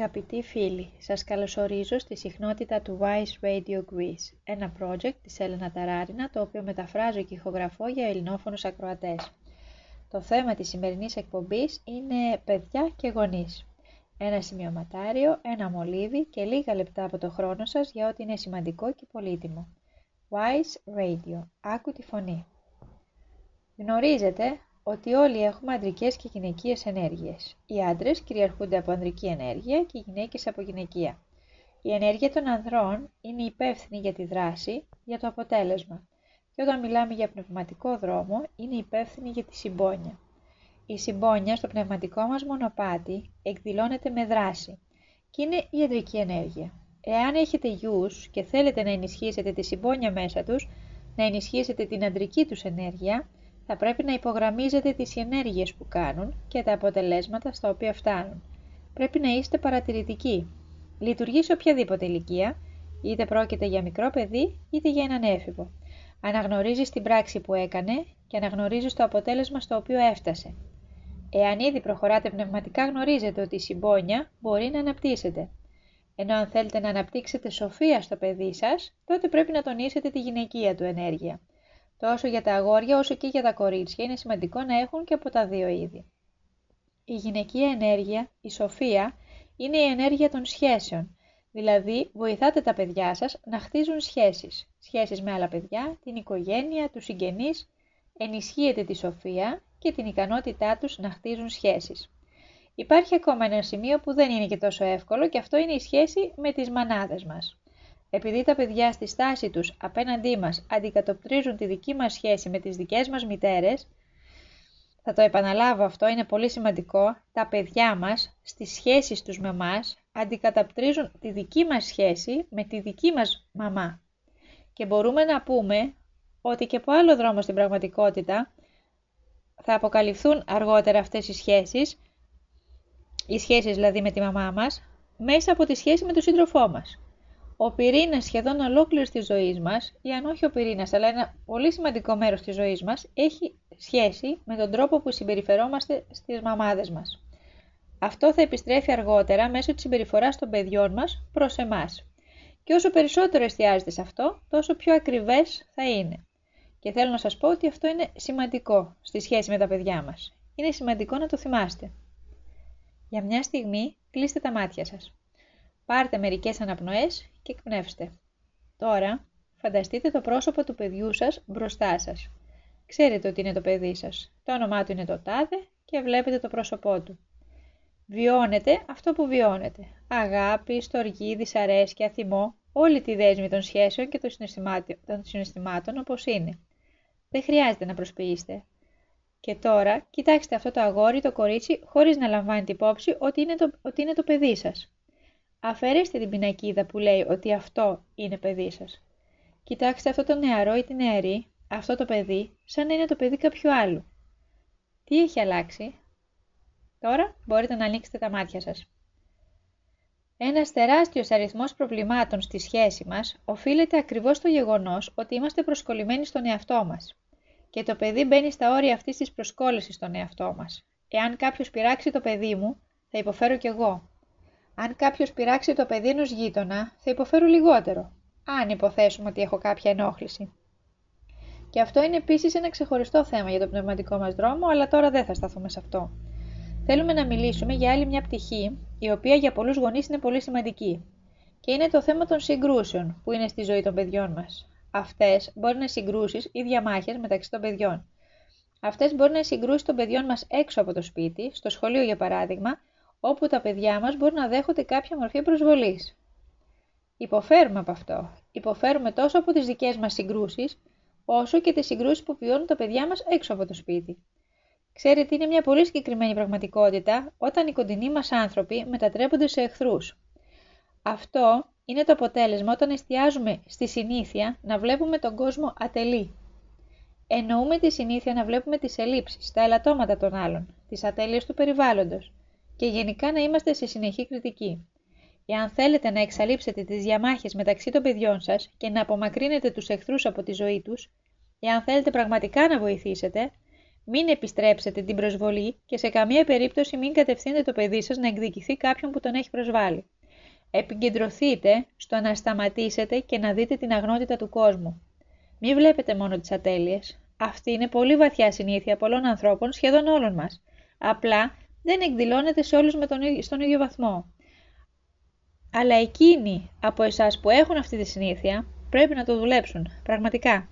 Αγαπητοί φίλοι, σας καλωσορίζω στη συχνότητα του Wise Radio Greece, ένα project της Έλενα Ταράρινα, το οποίο μεταφράζω και ηχογραφώ για ελληνόφωνους ακροατές. Το θέμα της σημερινής εκπομπής είναι παιδιά και γονείς. Ένα σημειωματάριο, ένα μολύβι και λίγα λεπτά από το χρόνο σας για ό,τι είναι σημαντικό και πολύτιμο. Wise Radio. Άκου τη φωνή. Γνωρίζετε ότι όλοι έχουμε ανδρικές και γυναικείες ενέργειες. Οι άντρες κυριαρχούνται από ανδρική ενέργεια και οι γυναίκες από γυναικεία. Η ενέργεια των ανδρών είναι υπεύθυνη για τη δράση, για το αποτέλεσμα. Και όταν μιλάμε για πνευματικό δρόμο, είναι υπεύθυνη για τη συμπόνια. Η συμπόνια στο πνευματικό μας μονοπάτι εκδηλώνεται με δράση και είναι η ανδρική ενέργεια. Εάν έχετε γιους και θέλετε να ενισχύσετε τη συμπόνια μέσα τους, να ενισχύσετε την ανδρική τους ενέργεια, θα πρέπει να υπογραμμίζετε τις ενέργειες που κάνουν και τα αποτελέσματα στα οποία φτάνουν. Πρέπει να είστε παρατηρητικοί. Λειτουργείς σε οποιαδήποτε ηλικία, είτε πρόκειται για μικρό παιδί είτε για έναν έφηβο. Αναγνωρίζεις την πράξη που έκανε και αναγνωρίζεις το αποτέλεσμα στο οποίο έφτασε. Εάν ήδη προχωράτε πνευματικά, γνωρίζετε ότι η συμπόνια μπορεί να αναπτύσσεται. Ενώ αν θέλετε να αναπτύξετε σοφία στο παιδί σας, τότε πρέπει να τονίσετε τη γυναικεία του ενέργεια. Τόσο για τα αγόρια όσο και για τα κορίτσια είναι σημαντικό να έχουν και από τα δύο είδη. Η γυναικεία ενέργεια, η σοφία, είναι η ενέργεια των σχέσεων, δηλαδή βοηθάτε τα παιδιά σας να χτίζουν σχέσεις, σχέσεις με άλλα παιδιά, την οικογένεια, τους συγγενείς, ενισχύετε τη σοφία και την ικανότητά τους να χτίζουν σχέσεις. Υπάρχει ακόμα ένα σημείο που δεν είναι και τόσο εύκολο και αυτό είναι η σχέση με τις μανάδες μας. Επειδή τα παιδιά στη στάση τους απέναντί μας αντικατοπτρίζουν τη δική μας σχέση με τις δικές μας μητέρες, θα το επαναλάβω αυτό, είναι πολύ σημαντικό, τα παιδιά μας στις σχέσεις τους με μας αντικατοπτρίζουν τη δική μας σχέση με τη δική μας μαμά. Και μπορούμε να πούμε ότι και από άλλο δρόμο στην πραγματικότητα θα αποκαλυφθούν αργότερα αυτές οι σχέσεις, οι σχέσεις δηλαδή με τη μαμά μας, μέσα από τη σχέση με τον σύντροφό μας ο πυρήνας σχεδόν ολόκληρης της ζωής μας, ή αν όχι ο πυρήνας, αλλά ένα πολύ σημαντικό μέρος της ζωής μας, έχει σχέση με τον τρόπο που συμπεριφερόμαστε στις μαμάδες μας. Αυτό θα επιστρέφει αργότερα μέσω της συμπεριφοράς των παιδιών μας προς εμάς. Και όσο περισσότερο εστιάζετε σε αυτό, τόσο πιο ακριβές θα είναι. Και θέλω να σας πω ότι αυτό είναι σημαντικό στη σχέση με τα παιδιά μας. Είναι σημαντικό να το θυμάστε. Για μια στιγμή κλείστε τα μάτια σας. Πάρτε μερικές αναπνοές και εκπνεύστε. Τώρα, φανταστείτε το πρόσωπο του παιδιού σας μπροστά σας. Ξέρετε ότι είναι το παιδί σας. Το όνομά του είναι το τάδε και βλέπετε το πρόσωπό του. Βιώνετε αυτό που βιώνετε. Αγάπη, στοργή, δυσαρέσκεια, θυμό, όλη τη δέσμη των σχέσεων και των συναισθημάτων, των συναισθημάτων όπως είναι. Δεν χρειάζεται να προσποιήσετε. Και τώρα κοιτάξτε αυτό το αγόρι, το κορίτσι, χωρίς να λαμβάνετε υπόψη ότι είναι το, ότι είναι το παιδί σας. Αφαιρέστε την πινακίδα που λέει ότι αυτό είναι παιδί σας. Κοιτάξτε αυτό το νεαρό ή την νεαρή, αυτό το παιδί, σαν να είναι το παιδί κάποιου άλλου. Τι έχει αλλάξει; Τώρα μπορείτε να ανοίξετε τα μάτια σας. Ένας τεράστιος αριθμός προβλημάτων στη σχέση μας οφείλεται ακριβώς στο γεγονός ότι είμαστε προσκολλημένοι στον εαυτό μας. Και το παιδί μπαίνει στα όρια αυτής της προσκόλλησης στον εαυτό μας. Εάν κάποιος πειράξει το παιδί μου, θα υποφέρω κι εγώ. Αν κάποιος πειράξει το παιδί ενός γείτονα, θα υποφέρω λιγότερο, αν υποθέσουμε ότι έχω κάποια ενόχληση. Και αυτό είναι επίσης ένα ξεχωριστό θέμα για το πνευματικό μας δρόμο, αλλά τώρα δεν θα σταθούμε σε αυτό. Θέλουμε να μιλήσουμε για άλλη μια πτυχή, η οποία για πολλούς γονείς είναι πολύ σημαντική. Και είναι το θέμα των συγκρούσεων που είναι στη ζωή των παιδιών μας. Αυτές μπορεί να είναι συγκρούσεις ή διαμάχες μεταξύ των παιδιών. Αυτές μπορεί να είναι συγκρούσεις των παιδιών μας έξω από το σπίτι, στο σχολείο για παράδειγμα, όπου τα παιδιά μας μπορούν να δέχονται κάποια μορφή προσβολής. Υποφέρουμε από αυτό. Υποφέρουμε τόσο από τις δικές μας συγκρούσεις, όσο και τις συγκρούσεις που βιώνουν τα παιδιά μας έξω από το σπίτι. Ξέρετε, είναι μια πολύ συγκεκριμένη πραγματικότητα όταν οι κοντινοί μας άνθρωποι μετατρέπονται σε εχθρούς. Αυτό είναι το αποτέλεσμα όταν εστιάζουμε στη συνήθεια να βλέπουμε τον κόσμο ατελή. Εννοούμε τη συνήθεια να βλέπουμε τις ελλείψεις, τα ελαττώματα των άλλων, τις ατέλειες του περιβάλλοντος, και γενικά να είμαστε σε συνεχή κριτική. Εάν θέλετε να εξαλείψετε τις διαμάχες μεταξύ των παιδιών σας και να απομακρύνετε τους εχθρούς από τη ζωή τους, εάν θέλετε πραγματικά να βοηθήσετε, Μην επιστρέψετε την προσβολή και σε καμία περίπτωση μην κατευθύνετε το παιδί σας να εκδικηθεί κάποιον που τον έχει προσβάλει. Επικεντρωθείτε στο να σταματήσετε και να δείτε την αγνότητα του κόσμου. Μην βλέπετε μόνο τις ατέλειες. Αυτή είναι πολύ βαθιά συνήθεια πολλών ανθρώπων, σχεδόν όλων μας. Απλά δεν εκδηλώνεται σε όλους με τον, στον ίδιο βαθμό. Αλλά εκείνοι από εσάς που έχουν αυτή τη συνήθεια πρέπει να το δουλέψουν, πραγματικά.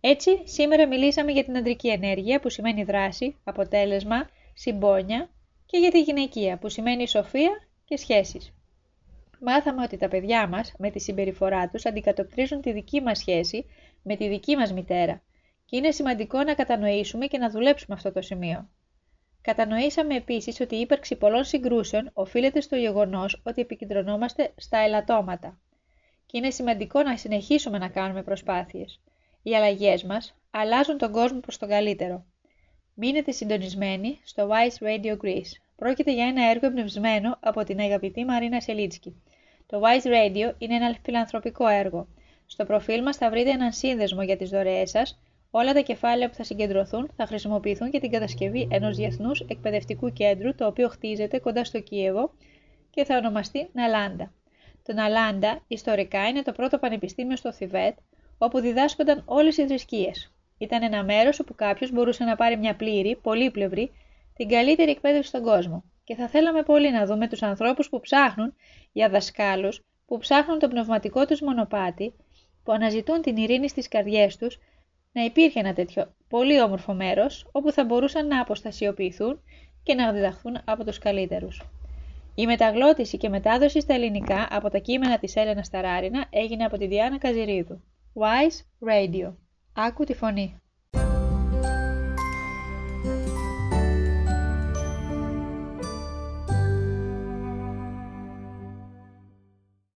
Έτσι, σήμερα μιλήσαμε για την αντρική ενέργεια που σημαίνει δράση, αποτέλεσμα, συμπόνια και για τη γυναικεία που σημαίνει σοφία και σχέσεις. Μάθαμε ότι τα παιδιά μας με τη συμπεριφορά τους αντικατοπτρίζουν τη δική μας σχέση με τη δική μας μητέρα και είναι σημαντικό να κατανοήσουμε και να δουλέψουμε αυτό το σημείο. Κατανοήσαμε επίσης ότι η ύπαρξη πολλών συγκρούσεων οφείλεται στο γεγονός ότι επικεντρωνόμαστε στα ελαττώματα και είναι σημαντικό να συνεχίσουμε να κάνουμε προσπάθειες. Οι αλλαγές μας αλλάζουν τον κόσμο προς τον καλύτερο. Μείνετε συντονισμένοι στο Wise Radio Greece. Πρόκειται για ένα έργο εμπνευσμένο από την αγαπητή Μαρίνα Σελίτσκι. Το Wise Radio είναι ένα φιλανθρωπικό έργο. Στο προφίλ μας θα βρείτε έναν σύνδεσμο για τις δωρεές σας. Όλα τα κεφάλαια που θα συγκεντρωθούν θα χρησιμοποιηθούν για την κατασκευή ενός διεθνούς εκπαιδευτικού κέντρου το οποίο χτίζεται κοντά στο Κίεβο και θα ονομαστεί Ναλάντα. Το Ναλάντα ιστορικά είναι το πρώτο πανεπιστήμιο στο Θιβέτ όπου διδάσκονταν όλες οι θρησκείες. Ήταν ένα μέρος όπου κάποιος μπορούσε να πάρει μια πλήρη, πολύπλευρη, την καλύτερη εκπαίδευση στον κόσμο. Και θα θέλαμε πολύ να δούμε τους ανθρώπους που ψάχνουν για δασκάλους, που ψάχνουν το πνευματικό τους μονοπάτι, που αναζητούν την ειρήνη στις καρδιές τους, να υπήρχε ένα τέτοιο πολύ όμορφο μέρος, όπου θα μπορούσαν να αποστασιοποιηθούν και να διδαχθούν από τους καλύτερους. Η μεταγλώτηση και μετάδοση στα ελληνικά από τα κείμενα της Έλενα Σταράρινα έγινε από τη Διάνα Καζιρίδου. Wise Radio. Άκου τη φωνή.